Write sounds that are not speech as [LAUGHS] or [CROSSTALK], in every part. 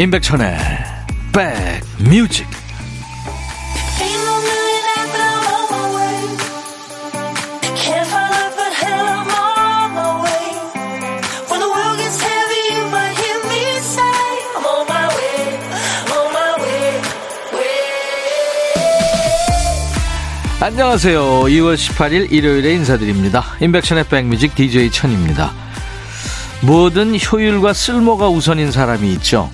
임백천의 백뮤직 안녕하세요. 2월 18일 일요일에 인사드립니다. 임백천의 백뮤직 DJ 천입니다. 뭐든 효율과 쓸모가 우선인 사람이 있죠.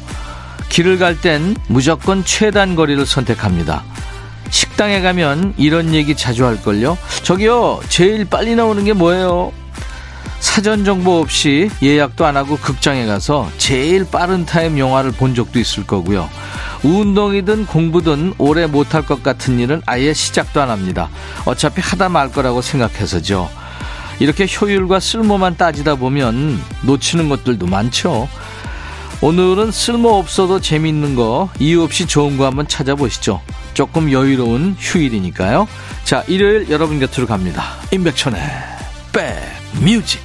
길을 갈 땐 무조건 최단 거리를 선택합니다. 식당에 가면 이런 얘기 자주 할걸요. 저기요, 제일 빨리 나오는 게 뭐예요? 사전 정보 없이 예약도 안 하고 극장에 가서 제일 빠른 타임 영화를 본 적도 있을 거고요. 운동이든 공부든 오래 못할 것 같은 일은 아예 시작도 안 합니다. 어차피 하다 말 거라고 생각해서죠. 이렇게 효율과 쓸모만 따지다 보면 놓치는 것들도 많죠. 오늘은 쓸모 없어도 재미있는 거, 이유 없이 좋은 거 한번 찾아보시죠. 조금 여유로운 휴일이니까요. 자, 일요일 여러분 곁으로 갑니다. 임백천의 백뮤직.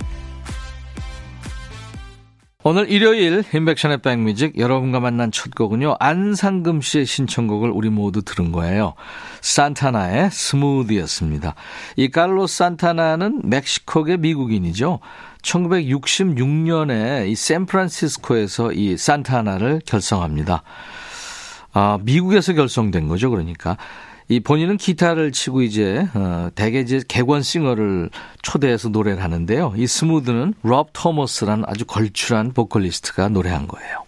오늘 일요일 인백션의 백뮤직 여러분과 만난 첫 곡은요. 안상금 씨의 신청곡을 우리 모두 들은 거예요. 산타나의 스무디였습니다. 이 칼로 산타나는 멕시코계 미국인이죠. 1966년에 이 샌프란시스코에서 이 산타나를 결성합니다. 아, 미국에서 결성된 거죠. 그러니까. 이 본인은 기타를 치고 이제 어 대개 이제 객원 싱어를 초대해서 노래를 하는데요. 이 스무드는 럽 토머스라는 아주 걸출한 보컬리스트가 노래한 거예요.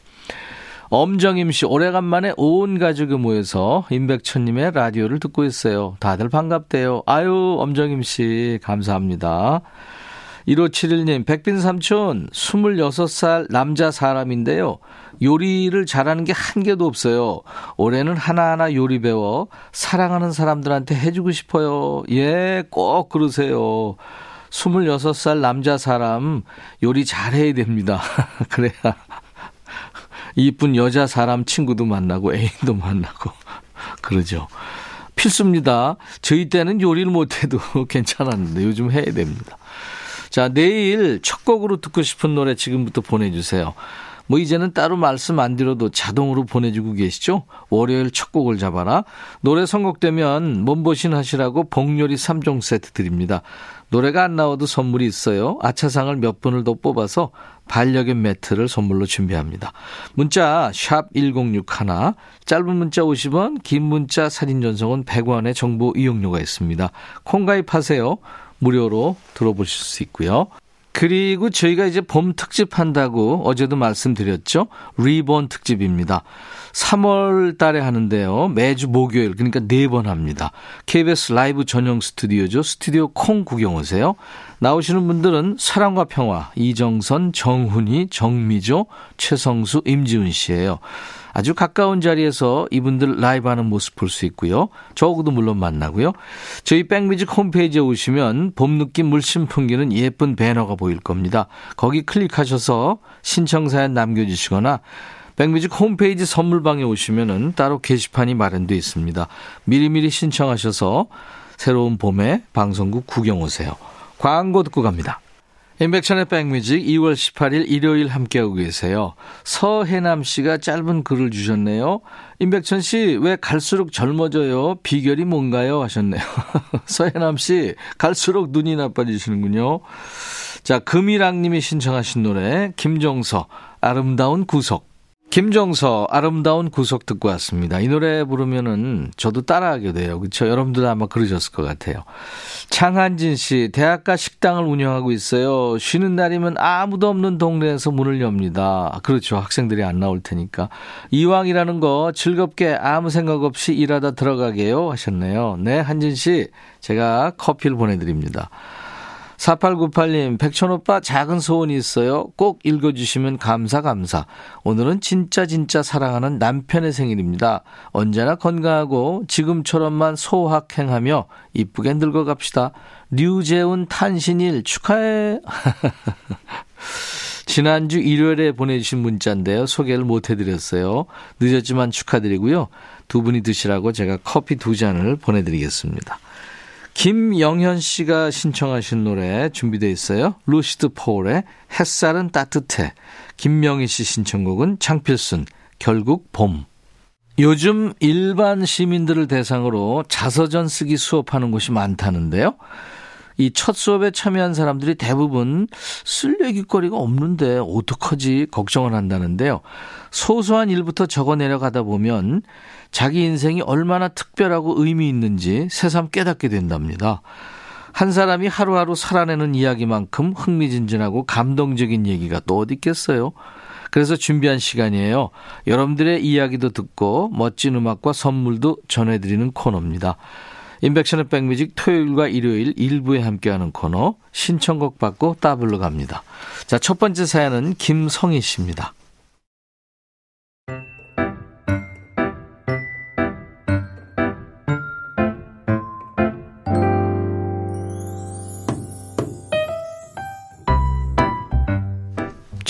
엄정임 씨 오래간만에 온 가족이 모여서 임백천님의 라디오를 듣고 있어요. 다들 반갑대요. 아유 엄정임 씨 감사합니다. 1571님, 백빈 삼촌, 26살 남자 사람인데요. 요리를 잘하는 게 한 개도 없어요. 올해는 하나하나 요리 배워 사랑하는 사람들한테 해주고 싶어요. 예, 꼭 그러세요. 26살 남자 사람 요리 잘해야 됩니다. [LAUGHS] 그래야 이쁜 여자 사람 친구도 만나고 애인도 만나고 [LAUGHS] 그러죠. 필수입니다. 저희 때는 요리를 못해도 [LAUGHS] 괜찮았는데 요즘 해야 됩니다. 자, 내일 첫 곡으로 듣고 싶은 노래 지금부터 보내주세요. 뭐 이제는 따로 말씀 안 드려도 자동으로 보내주고 계시죠? 월요일 첫 곡을 잡아라. 노래 선곡되면 몸보신 하시라고 복요리 3종 세트 드립니다. 노래가 안 나와도 선물이 있어요. 아차상을 몇 분을 더 뽑아서 반려견 매트를 선물로 준비합니다. 문자 1061, 짧은 문자 50원, 긴 문자 사진 전송은 100원의 정보 이용료가 있습니다. 콩 가입하세요. 무료로 들어보실 수 있고요. 그리고 저희가 이제 봄 특집 한다고 어제도 말씀드렸죠. 리본 특집입니다. 3월 달에 하는데요. 매주 목요일, 그러니까 네번 합니다. KBS 라이브 전용 스튜디오죠. 스튜디오 콩 구경 오세요. 나오시는 분들은 사랑과 평화, 이정선, 정훈이, 정미조, 최성수, 임지훈 씨예요. 아주 가까운 자리에서 이분들 라이브 하는 모습 볼 수 있고요. 저하고도 물론 만나고요. 저희 백뮤직 홈페이지에 오시면 봄 느낌 물씬 풍기는 예쁜 배너가 보일 겁니다. 거기 클릭하셔서 신청사연 남겨주시거나 백뮤직 홈페이지 선물방에 오시면은 따로 게시판이 마련되어 있습니다. 미리미리 신청하셔서 새로운 봄에 방송국 구경 오세요. 광고 듣고 갑니다. 인백천의 백뮤직 2월 18일 일요일 함께하고 계세요. 서해남 씨가 짧은 글을 주셨네요. 임백천 씨, 왜 갈수록 젊어져요? 비결이 뭔가요? 하셨네요. [LAUGHS] 서해남 씨, 갈수록 눈이 나빠지시는군요. 자, 금이랑 님이 신청하신 노래, 김정서, 아름다운 구속. 김정서 아름다운 구속 듣고 왔습니다. 이 노래 부르면은 저도 따라하게 돼요. 그렇죠? 여러분들도 아마 그러셨을 것 같아요. 창한진 씨 대학가 식당을 운영하고 있어요. 쉬는 날이면 아무도 없는 동네에서 문을 엽니다. 그렇죠. 학생들이 안 나올 테니까. 이왕이라는 거 즐겁게 아무 생각 없이 일하다 들어가게요 하셨네요. 네, 한진 씨 제가 커피를 보내드립니다. 4898님, 백천오빠 작은 소원이 있어요. 꼭 읽어주시면 감사, 감사. 오늘은 진짜, 진짜 사랑하는 남편의 생일입니다. 언제나 건강하고 지금처럼만 소확행하며 이쁘게 늙어갑시다. 류재훈 탄신일 축하해. [LAUGHS] 지난주 일요일에 보내주신 문자인데요. 소개를 못 해드렸어요. 늦었지만 축하드리고요. 두 분이 드시라고 제가 커피 두 잔을 보내드리겠습니다. 김영현 씨가 신청하신 노래 준비되어 있어요. 루시드 포울의 햇살은 따뜻해. 김명희 씨 신청곡은 창필순, 결국 봄. 요즘 일반 시민들을 대상으로 자서전 쓰기 수업하는 곳이 많다는데요. 이 첫 수업에 참여한 사람들이 대부분 쓸 얘기거리가 없는데 어떡하지 걱정을 한다는데요. 소소한 일부터 적어 내려가다 보면 자기 인생이 얼마나 특별하고 의미 있는지 새삼 깨닫게 된답니다. 한 사람이 하루하루 살아내는 이야기만큼 흥미진진하고 감동적인 얘기가 또 어디 있겠어요? 그래서 준비한 시간이에요. 여러분들의 이야기도 듣고 멋진 음악과 선물도 전해드리는 코너입니다. 인백션의 백뮤직 토요일과 일요일 일부에 함께하는 코너 신청곡 받고 따블로 갑니다. 자, 첫 번째 사연은 김성희 씨입니다.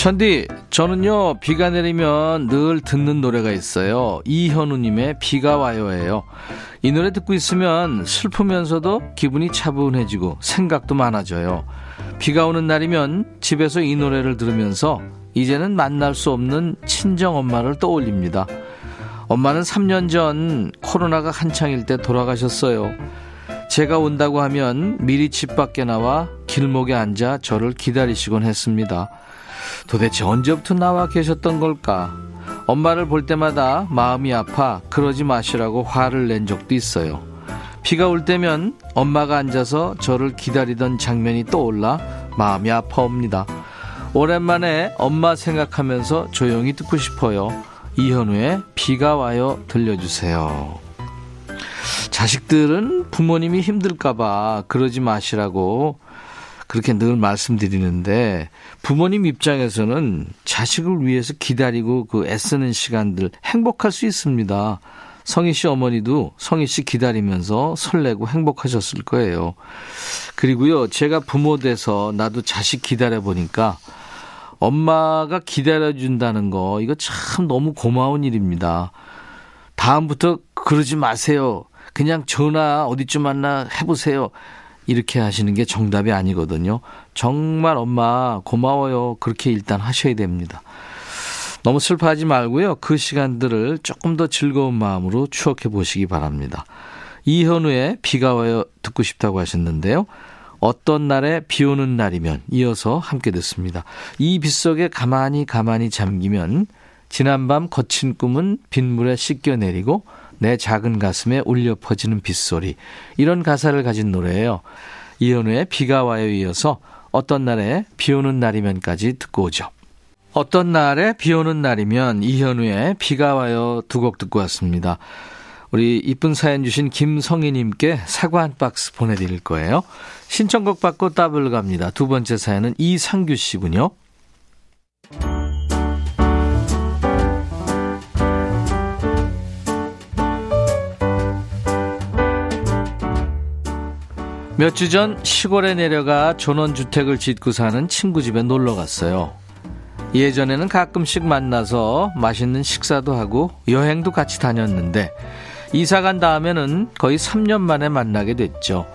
천디, 저는요, 비가 내리면 늘 듣는 노래가 있어요. 이현우님의 비가 와요예요. 이 노래 듣고 있으면 슬프면서도 기분이 차분해지고 생각도 많아져요. 비가 오는 날이면 집에서 이 노래를 들으면서 이제는 만날 수 없는 친정 엄마를 떠올립니다. 엄마는 3년 전 코로나가 한창일 때 돌아가셨어요. 제가 온다고 하면 미리 집 밖에 나와 길목에 앉아 저를 기다리시곤 했습니다. 도대체 언제부터 나와 계셨던 걸까? 엄마를 볼 때마다 마음이 아파 그러지 마시라고 화를 낸 적도 있어요. 비가 올 때면 엄마가 앉아서 저를 기다리던 장면이 떠올라 마음이 아파옵니다. 오랜만에 엄마 생각하면서 조용히 듣고 싶어요. 이현우의 비가 와요 들려주세요. 자식들은 부모님이 힘들까봐 그러지 마시라고 그렇게 늘 말씀드리는데 부모님 입장에서는 자식을 위해서 기다리고 그 애쓰는 시간들 행복할 수 있습니다. 성희 씨 어머니도 성희 씨 기다리면서 설레고 행복하셨을 거예요. 그리고요, 제가 부모 돼서 나도 자식 기다려 보니까 엄마가 기다려준다는 거, 이거 참 너무 고마운 일입니다. 다음부터 그러지 마세요. 그냥 전화 어디쯤 만나 해보세요. 이렇게 하시는 게 정답이 아니거든요. 정말 엄마 고마워요. 그렇게 일단 하셔야 됩니다. 너무 슬퍼하지 말고요. 그 시간들을 조금 더 즐거운 마음으로 추억해 보시기 바랍니다. 이현우의 비가 와요 듣고 싶다고 하셨는데요. 어떤 날에 비 오는 날이면 이어서 함께 듣습니다. 이 빗속에 가만히 가만히 잠기면 지난밤 거친 꿈은 빗물에 씻겨내리고 내 작은 가슴에 울려 퍼지는 빗소리. 이런 가사를 가진 노래예요. 이현우의 비가 와요 이어서 어떤 날에 비 오는 날이면까지 듣고 오죠. 어떤 날에 비 오는 날이면 이현우의 비가 와요 두 곡 듣고 왔습니다. 우리 이쁜 사연 주신 김성희님께 사과 한 박스 보내드릴 거예요. 신청곡 받고 따블 갑니다. 두 번째 사연은 이상규 씨군요. 몇 주 전 시골에 내려가 전원주택을 짓고 사는 친구 집에 놀러 갔어요. 예전에는 가끔씩 만나서 맛있는 식사도 하고 여행도 같이 다녔는데 이사 간 다음에는 거의 3년 만에 만나게 됐죠.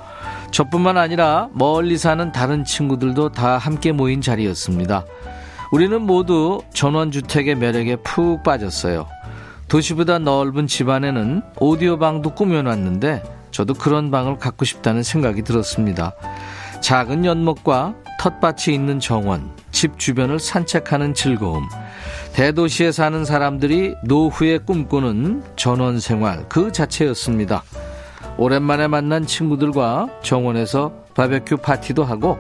저뿐만 아니라 멀리 사는 다른 친구들도 다 함께 모인 자리였습니다. 우리는 모두 전원주택의 매력에 푹 빠졌어요. 도시보다 넓은 집안에는 오디오 방도 꾸며놨는데 저도 그런 방을 갖고 싶다는 생각이 들었습니다. 작은 연못과 텃밭이 있는 정원, 집 주변을 산책하는 즐거움, 대도시에 사는 사람들이 노후에 꿈꾸는 전원 생활 그 자체였습니다. 오랜만에 만난 친구들과 정원에서 바베큐 파티도 하고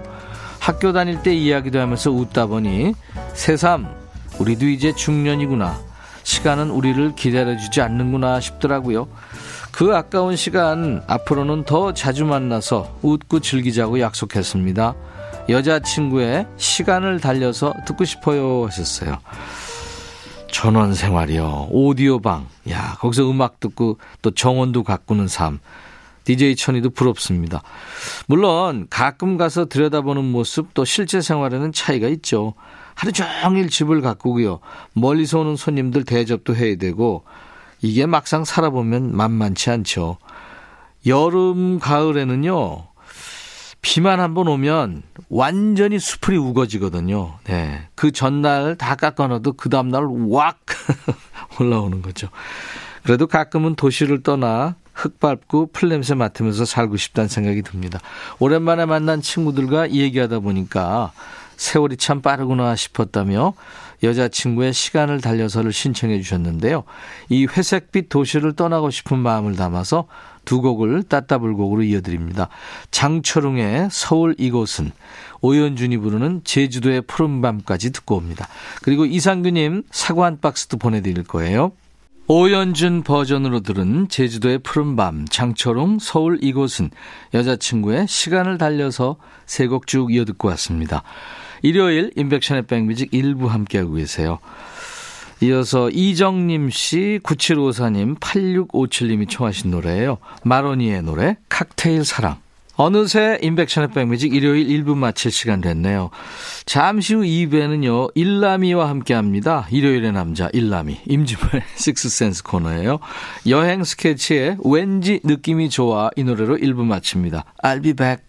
학교 다닐 때 이야기도 하면서 웃다 보니 새삼 우리도 이제 중년이구나. 시간은 우리를 기다려주지 않는구나 싶더라고요. 그 아까운 시간 앞으로는 더 자주 만나서 웃고 즐기자고 약속했습니다. 여자친구의 시간을 달려서 듣고 싶어요 하셨어요. 전원 생활이요. 오디오방. 야, 거기서 음악 듣고 또 정원도 가꾸는 삶. DJ 천이도 부럽습니다. 물론 가끔 가서 들여다보는 모습 또 실제 생활에는 차이가 있죠. 하루 종일 집을 가꾸고요. 멀리서 오는 손님들 대접도 해야 되고 이게 막상 살아보면 만만치 않죠. 여름, 가을에는요, 비만 한 번 오면 완전히 수풀이 우거지거든요. 네. 그 전날 다 깎아놔도 그 다음날 왁, [LAUGHS] 올라오는 거죠. 그래도 가끔은 도시를 떠나 흙 밟고 풀냄새 맡으면서 살고 싶다는 생각이 듭니다. 오랜만에 만난 친구들과 얘기하다 보니까 세월이 참 빠르구나 싶었다며 여자친구의 시간을 달려서를 신청해 주셨는데요. 이 회색빛 도시를 떠나고 싶은 마음을 담아서 두 곡을 따따블곡으로 이어드립니다. 장철웅의 서울 이곳은 오연준이 부르는 제주도의 푸른밤까지 듣고 옵니다. 그리고 이상규님 사과 한 박스도 보내드릴 거예요. 오연준 버전으로 들은 제주도의 푸른밤, 장철웅, 서울 이곳은 여자친구의 시간을 달려서 세 곡 쭉 이어 듣고 왔습니다. 일요일 인백션의 백뮤직 일부 함께하고 계세요. 이어서 이정님 씨, 9754님, 8657님이 청하신 노래예요. 마로니의 노래 칵테일 사랑. 어느새 인백션의 백뮤직 일요일 1부 마칠 시간 됐네요. 잠시 후 2부에는요. 일라미와 함께합니다. 일요일의 남자 일라미 임지모의 [LAUGHS] 식스센스 코너예요. 여행 스케치에 왠지 느낌이 좋아 이 노래로 1부 마칩니다. I'll be back.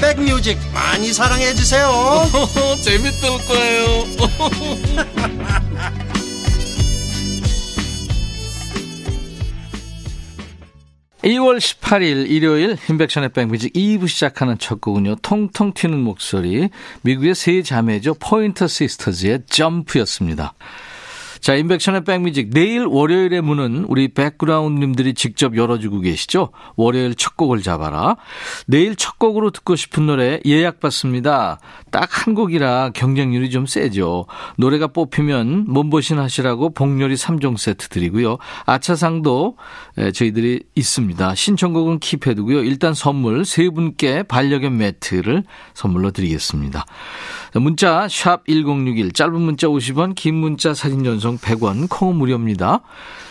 백뮤직 많이 사랑해 주세요 [LAUGHS] 재밌을 거예요 [LAUGHS] 2월 18일 일요일 인백션의 백뮤직 2부 시작하는 첫 곡은요. 통통 튀는 목소리 미국의 세 자매죠. 포인터 시스터즈의 점프였습니다. 자, 임백천의 백뮤직. 내일 월요일의 문은 우리 백그라운드님들이 직접 열어주고 계시죠? 월요일 첫 곡을 잡아라. 내일 첫 곡으로 듣고 싶은 노래 예약 받습니다. 딱 한 곡이라 경쟁률이 좀 세죠. 노래가 뽑히면 몸보신 하시라고 복요리 3종 세트 드리고요. 아차상도 저희들이 있습니다. 신청곡은 keep해두고요. 일단 선물 세 분께 반려견 매트를 선물로 드리겠습니다. 문자 샵1061 짧은 문자 50원 긴 문자 사진 전송 100원 콩은 무료입니다.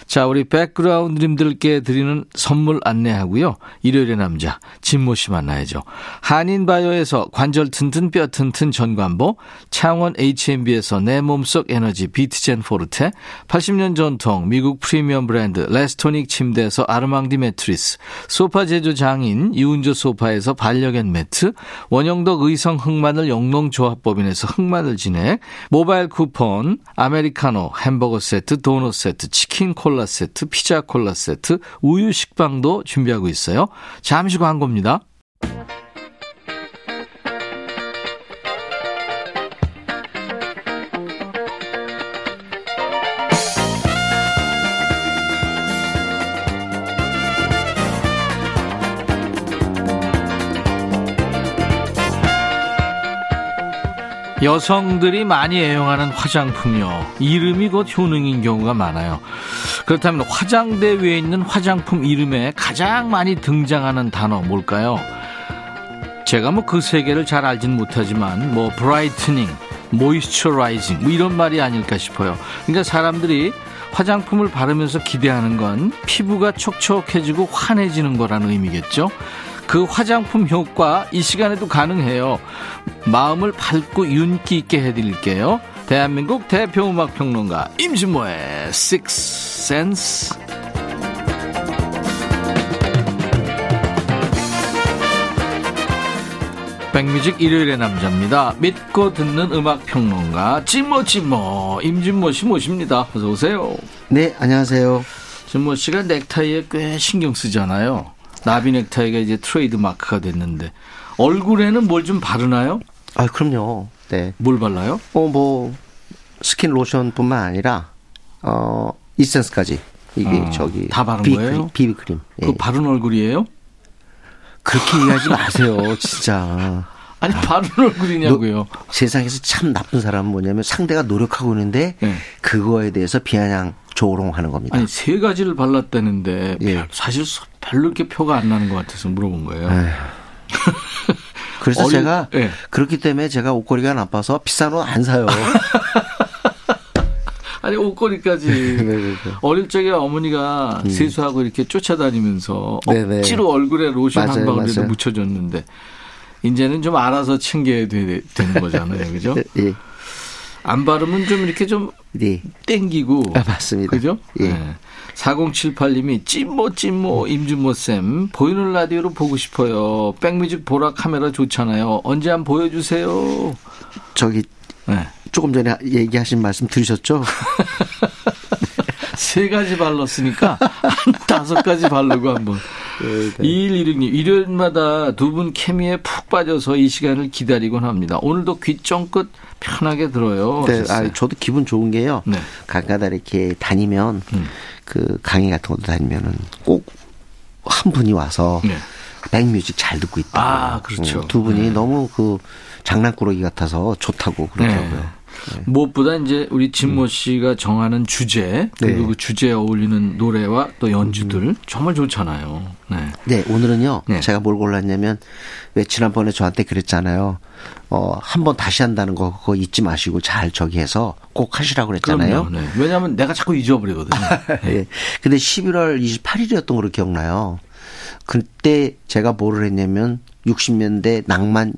자, 우리 백그라운드님들께 드리는 선물 안내하고요. 일요일의 남자, 진모 씨 만나야죠. 한인바이오에서 관절 튼튼 뼈 튼튼 전관보, 창원 H&B에서 내 몸속 에너지 비트젠 포르테, 80년 전통 미국 프리미엄 브랜드 레스토닉 침대에서 아르망디 매트리스, 소파 제조 장인 이운조 소파에서 반려견 매트, 원형덕 의성 흑마늘 영농조합법인에서 흑마늘 진액, 모바일 쿠폰, 아메리카노, 햄버거 세트, 도넛 세트, 치킨 콜라 콜라 세트, 피자 콜라 세트, 우유 식빵도 준비하고 있어요. 잠시 광고입니다. 여성들이 많이 애용하는 화장품이요. 이름이 곧 효능인 경우가 많아요. 그렇다면 화장대 위에 있는 화장품 이름에 가장 많이 등장하는 단어 뭘까요? 제가 뭐 그 세계를 잘 알진 못하지만 뭐 brightening, moisturizing 뭐 이런 말이 아닐까 싶어요. 그러니까 사람들이 화장품을 바르면서 기대하는 건 피부가 촉촉해지고 환해지는 거라는 의미겠죠. 그 화장품 효과 이 시간에도 가능해요. 마음을 밝고 윤기 있게 해드릴게요. 대한민국 대표 음악 평론가 임신모의 Six Sense. 백뮤직 일요일의 남자입니다. 믿고 듣는 음악 평론가 찐모 찐모 임진모 씨 모십니다. 어서 오세요. 네, 안녕하세요. 진모 씨가 넥타이에 꽤 신경 쓰잖아요. 나비 넥타이가 이제 트레이드 마크가 됐는데 얼굴에는 뭘 좀 바르나요? 아, 그럼요. 네. 뭘 발라요? 어, 뭐 스킨 로션뿐만 아니라 어 에센스까지 이게 어, 저기 다 바른 비비크림, 거예요? 비비크림. 그 예. 바른 얼굴이에요? 그렇게 얘기하지 마세요, [LAUGHS] 진짜. 아니 바른 얼굴이냐고요. 세상에서 참 나쁜 사람은 뭐냐면 상대가 노력하고 있는데 네. 그거에 대해서 비아냥 조롱하는 겁니다. 아니 세 가지를 발랐다는데 예. 별- 사실 별로 이렇게 표가 안 나는 것 같아서 물어본 거예요. [LAUGHS] 그래서 어리- 제가 예. 그렇기 때문에 제가 옷걸이가 나빠서 비싼 옷 안 사요. [LAUGHS] 아니 옷걸이까지. 네네네. [LAUGHS] 어릴 적에 어머니가 세수하고 이렇게 쫓아다니면서 네네. 억지로 얼굴에 로션 한 맞아요, 방울이라도 맞아요. 묻혀줬는데 이제는 좀 알아서 챙겨야 되, 되는 거잖아요, 그죠? [LAUGHS] 예. 안 바르면 좀 이렇게 좀 네. 땡기고. 아, 맞습니다. 그죠? 예. 네. 4078님이 찐모 찐모 임준모 쌤 보이는 라디오로 보고 싶어요. 백뮤직 보라 카메라 좋잖아요. 언제 한번 보여주세요. 저기 네. 조금 전에 얘기하신 말씀 들으셨죠? [LAUGHS] 세 가지 발랐으니까 한 [LAUGHS] 다섯 가지 바르고 한번. 네, 2116님, 일요일마다 두 분 케미에 푹 빠져서 이 시간을 기다리곤 합니다. 오늘도 귀 쫑긋 편하게 들어요. 네. 아, 저도 기분 좋은 게요. 네. 가끔가다 이렇게 다니면 음. 그 강의 같은 것도 다니면은 꼭 한 분이 와서 네. 백뮤직 잘 듣고 있다. 아, 그렇죠. 두 분이 네. 너무 그 장난꾸러기 같아서 좋다고 그러더라고요. 네. 무엇보다 이제 우리 진모 씨가 정하는 주제 그리고 네. 그 주제에 어울리는 노래와 또 연주들 정말 좋잖아요. 네. 네, 오늘은요. 네. 제가 뭘 골랐냐면 왜 지난번에 저한테 그랬잖아요. 어, 한번 다시 한다는 거 그거 잊지 마시고 잘 저기 해서 꼭 하시라고 그랬잖아요. 네. 왜냐하면 내가 자꾸 잊어버리거든요. [LAUGHS] 예. 근데 11월 28일이었던 걸로 기억나요. 그때 제가 뭐를 했냐면 60년대 낭만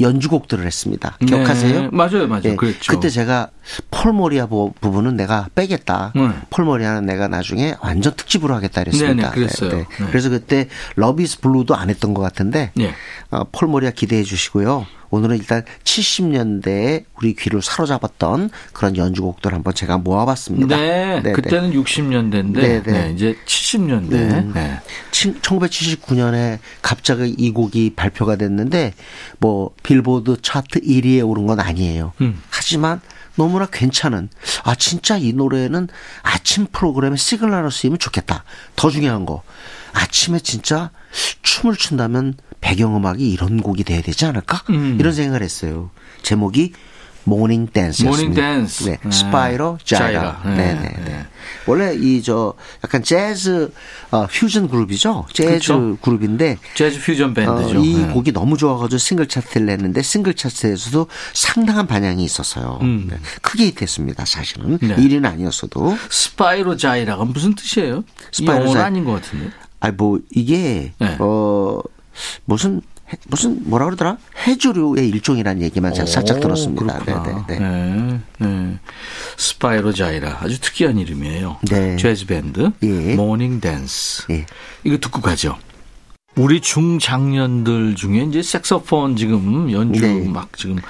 연주곡들을 했습니다. 기억하세요? 네. 맞아요, 맞아요. 예. 그랬죠. 그때 제가 폴모리아 부- 부분은 내가 빼겠다. 네. 폴모리아는 내가 나중에 완전 특집으로 하겠다 그랬습니다. 네, 네, 그랬어요. 네. 그래서 그때 Love Is Blue도 안 했던 것 같은데 네. 어, 폴모리아 기대해 주시고요. 오늘은 일단 70년대에 우리 귀를 사로잡았던 그런 연주곡들 한번 제가 모아봤습니다. 네, 네, 그때는 60년대인데 네, 네. 이제 70년대. 음. 네. 1979년에 갑자기 이 곡이 발표가 됐는데 뭐 빌보드 차트 1위에 오른 건 아니에요. 음. 하지만 너무나 괜찮은 아 진짜 이 노래는 아침 프로그램에 시그널로 쓰이면 좋겠다. 더 중요한 거 아침에 진짜 춤을 춘다면 배경음악이 이런 곡이 돼야 되지 않을까? 음. 이런 생각을 했어요. 제목이 Morning Dance였습니다. Morning Dance. 네. 네. 스파이로 자이라. 자이라. 네, 네, 네, 네. 네. 원래 이 저 약간 재즈 어, 퓨전 그룹이죠. 재즈 그렇죠. 그룹인데 재즈 퓨전 밴드죠. 어, 이 네. 곡이 너무 좋아가지고 싱글 차트를 냈는데 싱글 차트에서도 상당한 반향이 있었어요. 음. 네. 크게 히트했습니다. 사실은 네. 1위는 아니었어도. 스파이로 자이라가 무슨 뜻이에요? 스파이로 자이- 아닌 것 같은데. 아뭐 이게 네. 어 무슨 해- 무슨 뭐라 그러더라 해조류의 일종이라는 얘기만 제가 살짝 오, 들었습니다. 그렇구나. 네, 네, 네. 네, 네. 스파이로 자이라 아주 특이한 이름이에요. 네. 재즈 밴드. 예. Morning Dance. 예. 이거 듣고 가죠. 우리 중장년들 중에 이제 색소폰 지금 연주 네. 막 지금 어,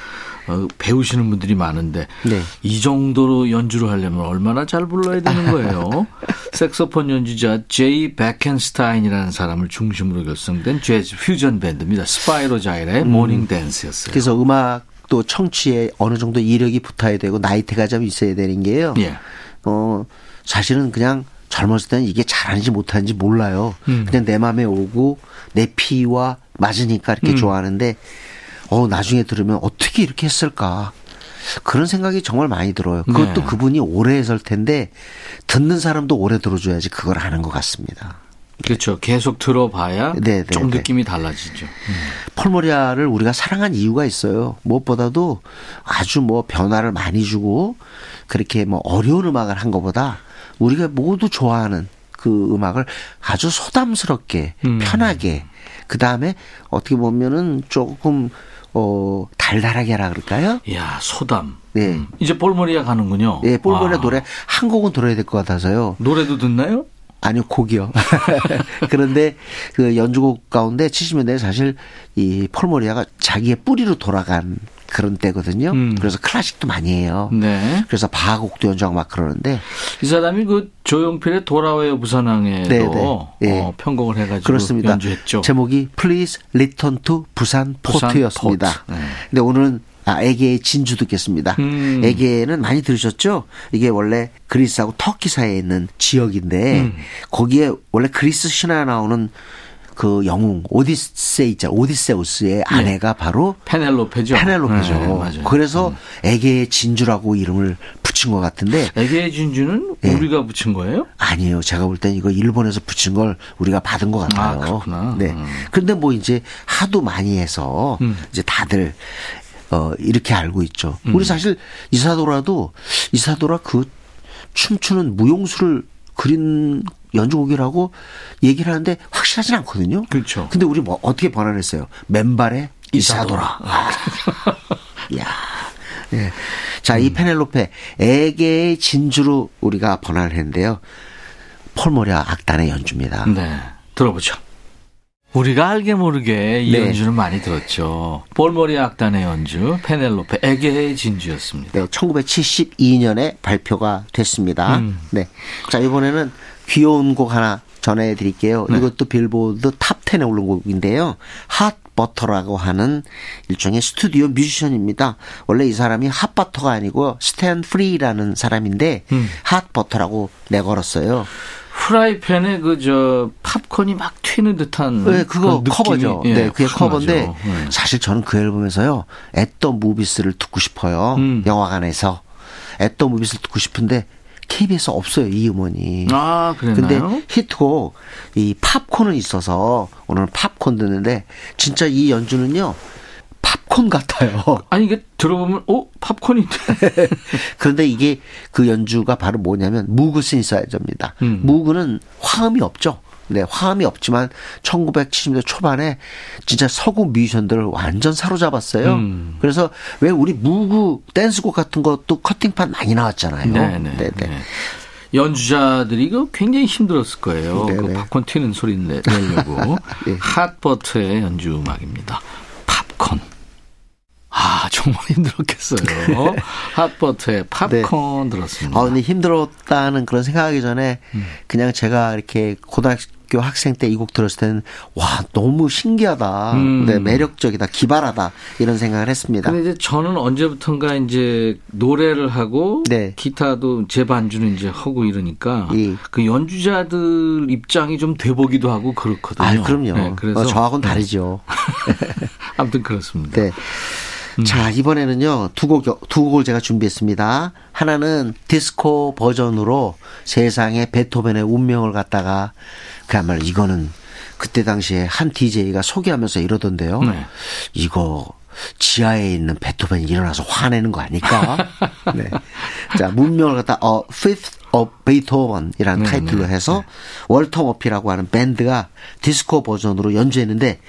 배우시는 분들이 많은데 네. 이 정도로 연주를 하려면 얼마나 잘 불러야 되는 거예요. [LAUGHS] 색소폰 연주자 제이 베켄스타인이라는 사람을 중심으로 결성된 재즈 퓨전 밴드입니다. 스파이로 자이라의 Morning Dance였어요. 음. 그래서 음악도 청취에 어느 정도 이력이 붙어야 되고 나이테가 좀 있어야 되는 게요. 예. 어, 사실은 그냥 젊었을 때는 이게 잘하는지 못하는지 몰라요. 음. 그냥 내 마음에 오고 내 피와 맞으니까 음. 이렇게 좋아하는데, 어, 나중에 들으면 어떻게 이렇게 했을까. 그런 생각이 정말 많이 들어요. 그것도 네. 그분이 오래 했을 텐데, 듣는 사람도 오래 들어줘야지 그걸 아는 것 같습니다. 그렇죠. 계속 들어봐야 네, 네, 좀 네. 느낌이 달라지죠. 폴모리아를 우리가 사랑한 이유가 있어요. 무엇보다도 아주 뭐 변화를 많이 주고 그렇게 뭐 어려운 음악을 한 것보다 우리가 모두 좋아하는 그 음악을 아주 소담스럽게 음. 편하게 그 다음에 어떻게 보면은 조금 어 달달하게 하라 그럴까요? 이야 소담. 네. 음. 이제 볼모리아 가는군요. 예, 폴모리아 아. 노래 한 곡은 들어야 될 것 같아서요. 노래도 듣나요? 아니요, 곡이요. [LAUGHS] 그런데 그 연주곡 가운데 70년대에 사실 이 폴모리아가 자기의 뿌리로 돌아간 그런 때거든요. 음. 그래서 클래식도 많이 해요. 네. 그래서 바하곡도 연주하고 막 그러는데 이 사람이 그 조용필의 돌아와요 부산항에도 네, 네. 예. 어, 편곡을 해가지고 그렇습니다. 연주했죠. 제목이 Please Return to 부산 포트였습니다. 포트. 네. 근데 오늘은 아, 에게의 진주 듣겠습니다. 음. 에게는 많이 들으셨죠? 이게 원래 그리스하고 터키 사이에 있는 지역인데 음. 거기에 원래 그리스 신화에 나오는 그 영웅 오디세이 있잖아. 오디세우스의 아내가 바로 페넬로페죠. 페넬로페죠. 네, 맞아요. 그래서 에게의 진주라고 이름을 붙인 것 같은데 에게의 진주는 예. 우리가 붙인 거예요? 아니에요. 제가 볼 땐 이거 일본에서 붙인 걸 우리가 받은 것 같아요. 아, 그렇구나. 네. 음. 그런데 뭐 이제 하도 많이 해서 음. 이제 다들 어 이렇게 알고 있죠. 음. 우리 사실 이사도라도 이사도라 그 춤추는 무용수를 그린 연주곡이라고 얘기를 하는데 확실하진 않거든요. 그렇죠. 근데 우리 뭐 어떻게 번안했어요? 맨발의 이사도라. 아. [LAUGHS] 야. 예. 자, 이 페넬로페 에게의 진주로 우리가 번안을 했는데요. 폴모리아 악단의 연주입니다. 네. 들어보죠. 우리가 알게 모르게 이 네. 연주는 많이 들었죠. 폴모리아 악단의 연주, 페넬로페, 에게의 진주였습니다. 네, 1972년에 발표가 됐습니다. 음. 네. 자, 이번에는 귀여운 곡 하나 전해 드릴게요. 네. 이것도 빌보드 top 10에 오른 곡인데요. 핫 버터라고 하는 일종의 스튜디오 뮤지션입니다. 원래 이 사람이 핫 버터가 아니고 스탠 프리라는 사람인데 음. 핫 버터라고 내걸었어요. 프라이팬에 그 저 팝콘이 막 튀는 듯한 네, 그거 커버죠. 예, 네, 그게 확 커버인데 나죠. 네. 사실 저는 그 앨범에서요. At the Movies를 듣고 싶어요. 음. 영화관에서 At the Movies를 듣고 싶은데 KBS 없어요 이 음원이. 아, 근데 그랬나요? 히트곡 이 팝콘은 있어서 오늘 팝콘 듣는데 진짜 이 연주는요 팝콘 같아요. [LAUGHS] 아니 이게 들어보면 어 팝콘인데 [LAUGHS] 그런데 이게 그 연주가 바로 뭐냐면 무그 신사이저입니다. 음. 무그는 화음이 없죠. 네, 화음이 없지만 1970년대 초반에 진짜 서구 뮤지션들을 완전 사로잡았어요. 음. 그래서 왜 우리 무그 댄스곡 같은 것도 커팅판 많이 나왔잖아요. 네네. 네네. 네. 연주자들이 그 굉장히 힘들었을 거예요. 그 네네. 팝콘 튀는 소리 내- 내려고 [LAUGHS] 예. 핫버터의 연주 음악입니다. 팝콘. 아 정말 힘들었겠어요. 핫버터의 팝콘 들었습니다. 아, 근데 힘들었다는 그런 생각하기 전에 음. 그냥 제가 이렇게 고등학교 학생 때 이 곡 들었을 때는 와, 너무 신기하다. 음. 네, 매력적이다. 기발하다. 이런 생각을 했습니다. 근데 이제 저는 언제부턴가 이제 노래를 하고 네. 기타도 제 반주는 이제 하고 이러니까 예. 그 연주자들 입장이 좀 돼보기도 하고 그렇거든요. 아, 그럼요. 네, 그래서 어, 저하고는 네. 다르죠. [LAUGHS] 아무튼 그렇습니다. 네. 자, 이번에는요, 두 곡, 두 곡을 제가 준비했습니다. 하나는 디스코 버전으로 세상에 베토벤의 운명을 갖다가 그야말로 이거는 그때 당시에 한 DJ가 소개하면서 이러던데요. 네. 이거 지하에 있는 베토벤이 일어나서 화내는 거 아닐까? [LAUGHS] 네. 자, 문명을 갖다 어 Fifth of Beethoven이라는 네, 타이틀로 네, 해서 월터 머피라고 하는 밴드가 디스코 버전으로 연주했는데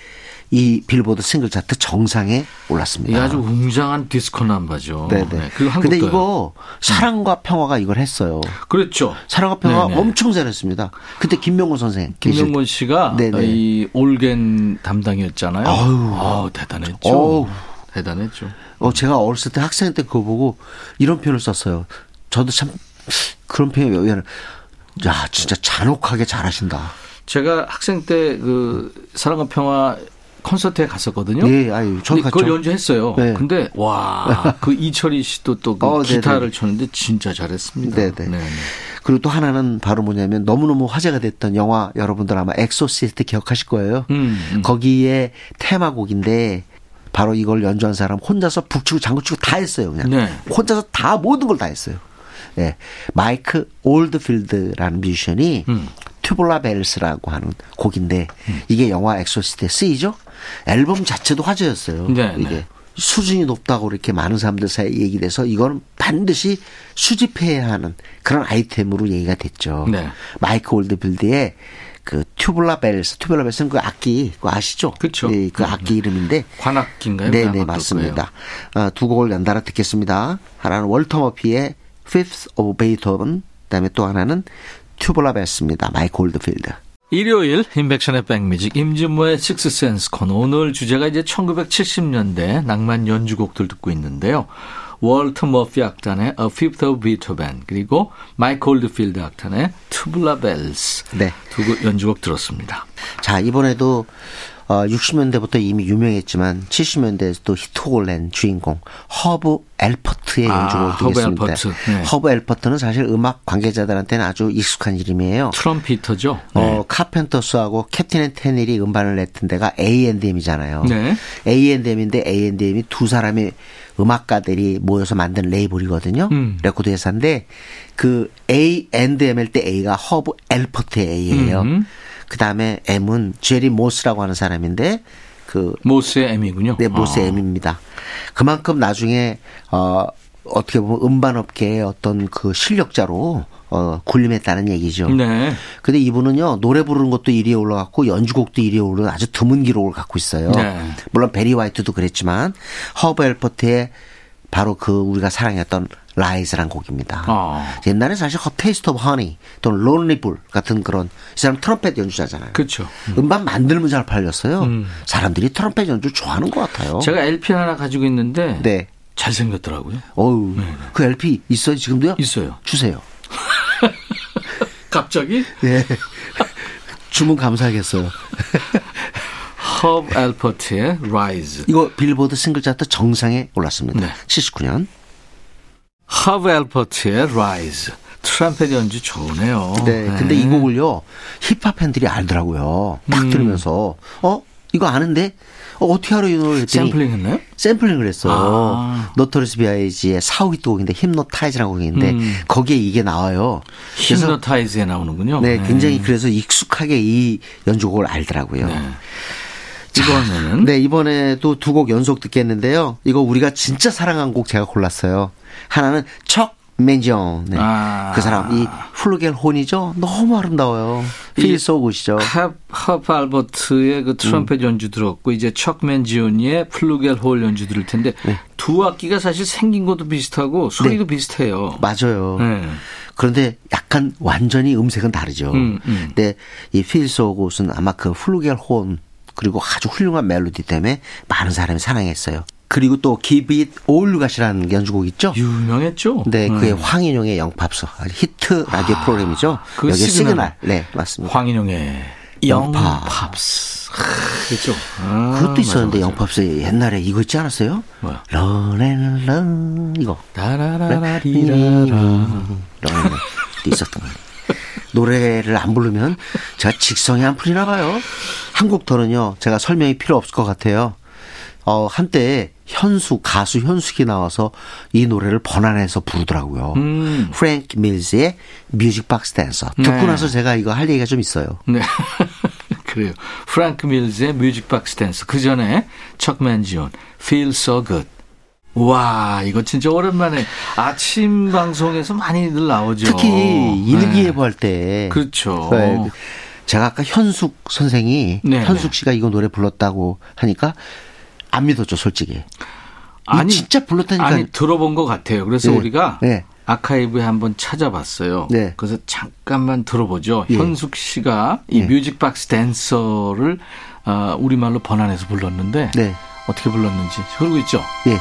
이 빌보드 싱글 차트 정상에 올랐습니다. 아주 웅장한 디스코 남바죠. 네네. 네, 그리고 근데. 이거 사랑과 평화가 이걸 했어요. 그렇죠. 사랑과 평화 네네. 엄청 잘했습니다. 그때 김명곤 선생. 김명곤 씨가 네네. 이 올겐 담당이었잖아요. 아유. 대단했죠. 어우. 대단했죠. 어, 제가 어렸을 때 학생 때 그거 보고 이런 표현을 썼어요. 저도 참 그런 표현이 왜 야, 진짜 잔혹하게 잘하신다. 제가 학생 때 그 사랑과 평화 콘서트에 갔었거든요. 예, 아유, 저도 근데 그걸 갔죠. 연주했어요. 네. 근데 와, [LAUGHS] 그 이철희 씨도 또 그 어, 네네. 기타를 쳤는데 진짜 잘했습니다. 네네. 네. 그리고 또 하나는 바로 뭐냐면 너무너무 화제가 됐던 영화 여러분들 아마 엑소시스트 기억하실 거예요. 음, 음. 거기에 테마곡인데 바로 이걸 연주한 사람 혼자서 북치고 장구치고 다 했어요. 그냥 네. 혼자서 다 모든 걸 다 했어요. 예, 마이크 올드필드라는 뮤지션이 음. Tubular Bells라고 하는 곡인데 이게 영화 엑소시스트에 쓰이죠. 앨범 자체도 화제였어요. 네, 이게 네. 수준이 높다고 이렇게 많은 사람들 사이에 얘기돼서 이거는 반드시 수집해야 하는 그런 아이템으로 얘기가 됐죠. 네. 마이크 올드필드의 그 Tubular Bells, Tubular Bells는 그 악기, 그 아시죠? 그쵸. 예, 그 악기 이름인데. 관악기인가요? 네네, 관악기일 맞습니다. 어, 두 곡을 연달아 듣겠습니다. 하나는 월터 머피의 Fifth of Beethoven, 그 다음에 또 하나는 Tubular Bells입니다. 마이크 올드필드. 일요일 임백천의 백뮤직 임진모의 식스센스 코너 오늘 주제가 이제 1970년대 낭만 연주곡들 듣고 있는데요. 월터 머피 악단의 A Fifth of Beethoven 그리고 마이크 올드필드 악단의 Tubular Bells 네. 두곡 연주곡 들었습니다. 자, 이번에도 어, 60년대부터 이미 유명했지만 70년대에서도 히트곡을 낸 주인공 허브 엘퍼트의 아, 연주곡을 허브 듣겠습니다. 엘퍼트. 네. 허브 엘퍼트는 사실 음악 관계자들한테는 아주 익숙한 이름이에요. trumpeter죠. 네. 어, 카펜터스하고 캡틴 앤 테닐이 음반을 냈던 데가 A&M이잖아요. 네. A&M인데 A&M이 두 사람의 음악가들이 모여서 만든 레이블이거든요. 음. 레코드 회사인데 그 A&M일 때 A가 허브 엘퍼트의 A예요. 음. 그 다음에 M은 제리 모스라고 하는 사람인데 그 모스의 M이군요. 네, 모스 아. M입니다. 그만큼 나중에 어 어떻게 보면 음반업계의 어떤 그 실력자로 어 군림했다는 얘기죠. 네. 근데 이분은요 노래 부르는 것도 1위에 올라갔고 연주곡도 1위에 오른 아주 드문 기록을 갖고 있어요. 네. 물론 베리 화이트도 그랬지만 허브 엘퍼트의 바로 그 우리가 사랑했던 Rise란 곡입니다. 아. 옛날에 사실 A Taste of Honey 또는 Lonely Bull 같은 그런 이 사람 트럼펫 연주자잖아요. 그렇죠. 음반 만들면 잘 팔렸어요. 사람들이 트럼펫 연주 좋아하는 것 같아요. 제가 LP 하나 가지고 있는데 네. 잘생겼더라고요. 어우, 그 LP 있어요 지금도요? 있어요. 주세요. [LAUGHS] 갑자기 네. 주면 감사하겠어요. 허브 알퍼트의 Rise. 이거 빌보드 싱글 차트 정상에 올랐습니다. 네. 79년. 허브 알퍼트의 Rise. 트럼펫 연주 좋으네요. 네. 근데 이 곡을요, 힙합 팬들이 알더라고요. 음. 딱 들으면서, 어? 이거 아는데? 어, 어떻게 알아, 이 노래 했더니 샘플링 했나요? 샘플링을 했어. 아. 노토리어스 비아이지의 사후히트 곡인데, Hypnotize라는 곡인데, 음. 거기에 이게 나와요. 그래서 Hypnotize에 나오는군요. 네, 굉장히 그래서 익숙하게 이 연주곡을 알더라고요. 네. 이번에는 네, 이번에도 두 곡 연속 듣겠는데요. 이거 우리가 진짜 사랑한 곡 제가 골랐어요. 하나는 척 맨지온. 네. 아. 그 사람 이 flugel horn이죠. 너무 아름다워요. Feel So Good이죠. 헙, 허브 알퍼트의 그 트럼펫 음. 연주 들었고 이제 척 맨지온의 flugel horn 연주 들을 텐데 네. 두 악기가 사실 생긴 것도 비슷하고 소리도 비슷해요. 맞아요. 네. 그런데 약간 완전히 음색은 다르죠. 음, 음. 근데 이 Feel So Good은 아마 그 flugel horn 그리고 아주 훌륭한 멜로디 때문에 많은 사람이 사랑했어요. 그리고 또 기빗 올류가시라는 연주곡 있죠? 유명했죠. 네, 음. 그게 황인용의 아주 히트 라디오 프로그램이죠. 그 여기 시그널. 시그널. 네, 맞습니다. 황인용의 영팝. 영팝스. 그렇죠. 아, 그것도 있었는데. 영팝스 옛날에 이거 있지 않았어요? 뭐야? Run and Run 이거. 라라라라리라라. Run and Run 있었던 거예요. 노래를 안 부르면 제가 직성이 안 풀리나 봐요. 한 곡 더는요, 제가 설명이 필요 없을 것 같아요. 어, 한때 현숙, 가수 현숙이 나와서 이 노래를 번안해서 부르더라고요. 음. 프랭크 밀즈의 Music Box Dancer. 듣고 네. 나서 제가 이거 할 얘기가 좀 있어요. 네. [LAUGHS] 그래요. 프랭크 밀즈의 Music Box Dance. 그 전에 척 맨지온, Feel So Good. 와, 이거 진짜 오랜만에 아침 방송에서 많이들 나오죠. 특히 일기예보 네. 할 때. 그렇죠. 네. 제가 아까 현숙 선생이 네, 현숙 씨가 이거 노래 불렀다고 하니까 안 믿었죠, 솔직히. 아니, 진짜 불렀다니까. 아니, 들어본 것 같아요. 그래서 네. 우리가 네. 아카이브에 한번 찾아봤어요. 네. 그래서 잠깐만 들어보죠. 예. 현숙 씨가 이 예. 뮤직박스 댄서를 어, 우리말로 번안해서 불렀는데 네. 어떻게 불렀는지 그러고 있죠. 예.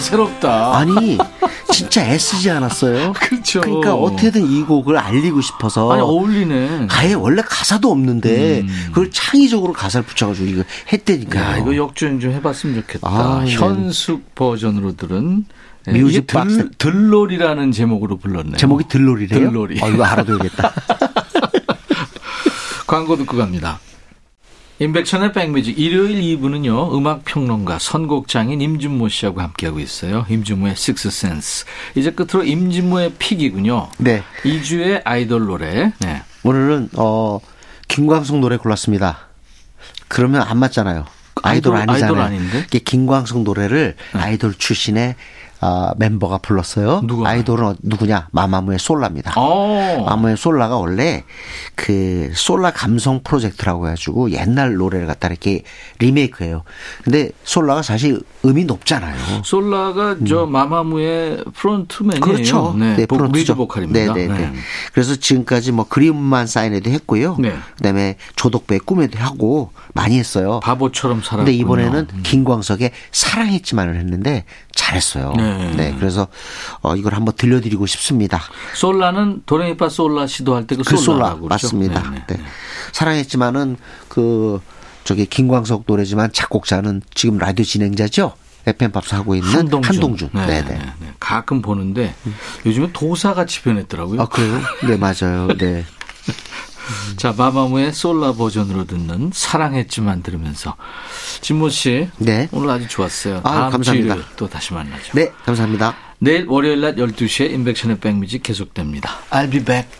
새롭다. 아니, 진짜 애쓰지 않았어요? [LAUGHS] 그렇죠. 그러니까 어떻게든 이 곡을 알리고 싶어서. 아니, 어울리네. 아예 원래 가사도 없는데 그걸 창의적으로 가사를 붙여가지고 이거 했다니까요. 야, 이거 역주행 좀 해봤으면 좋겠다. 아, 네. 현숙 버전으로 들은 예, 뮤직 들. 들놀이라는 제목으로 불렀네요. 제목이 들놀이래요? 들놀이. 어, 이거 알아둬야겠다. [LAUGHS] 광고 듣고 갑니다. 임백천의 백뮤직 일요일 2부는요. 음악평론가 선곡장인 임진모 씨하고 함께하고 있어요. 임진모의 식스센스. 이제 끝으로 임진모의 픽이군요. 네. 2주의 아이돌 노래. 네. 오늘은, 어, 김광석 노래 골랐습니다. 그러면 안 맞잖아요. 아이돌, 아이돌- 아니잖아요. 아이돌 아닌데? 네. 이게 김광석 노래를 아이돌 출신의 아, 멤버가 불렀어요. 누가? 아이돌은 어- 누구냐? 마마무의 솔라입니다. 어. 마마무의 솔라가 원래 그 솔라 감성 프로젝트라고 해가지고 옛날 노래를 갖다 이렇게 리메이크해요. 근데 솔라가 사실 음이 높잖아요. 솔라가 저 마마무의 frontman이에요. 음. 그렇죠. 네, 보- 프론트죠. 리드 보컬입니다. 네네네. 네. 그래서 지금까지 뭐 그리움만 쌓이네도 했고요. 네. 그다음에 조덕배의 꿈에도 하고 많이 했어요. 바보처럼 살았군요. 근데 이번에는 김광석의 사랑했지만을 했는데 잘했어요. 네. 네. 그래서 어 이걸 한번 들려드리고 싶습니다. 솔라는 도레미파 솔라 시도할 때그그 솔라 그러죠? 맞습니다. 네, 네. 네. 사랑했지만은 그 저기 김광석 노래지만 작곡자는 지금 라디오 진행자죠. FM 밥사 하고 있는 한동준. 한동준. 네, 네, 네, 네. 네. 가끔 보는데 요즘에 도사같이 변했더라고요. 아 그래요? 네 맞아요. 네. [LAUGHS] 자, 마마무의 솔라 버전으로 듣는 사랑했지만 들으면서 진모 씨 네. 오늘 아주 좋았어요. 아, 감사합니다. 또 다시 만나죠. 네 감사합니다. 내일 월요일 낮 12시에 인백션의 백뮤직 계속됩니다. I'll be back.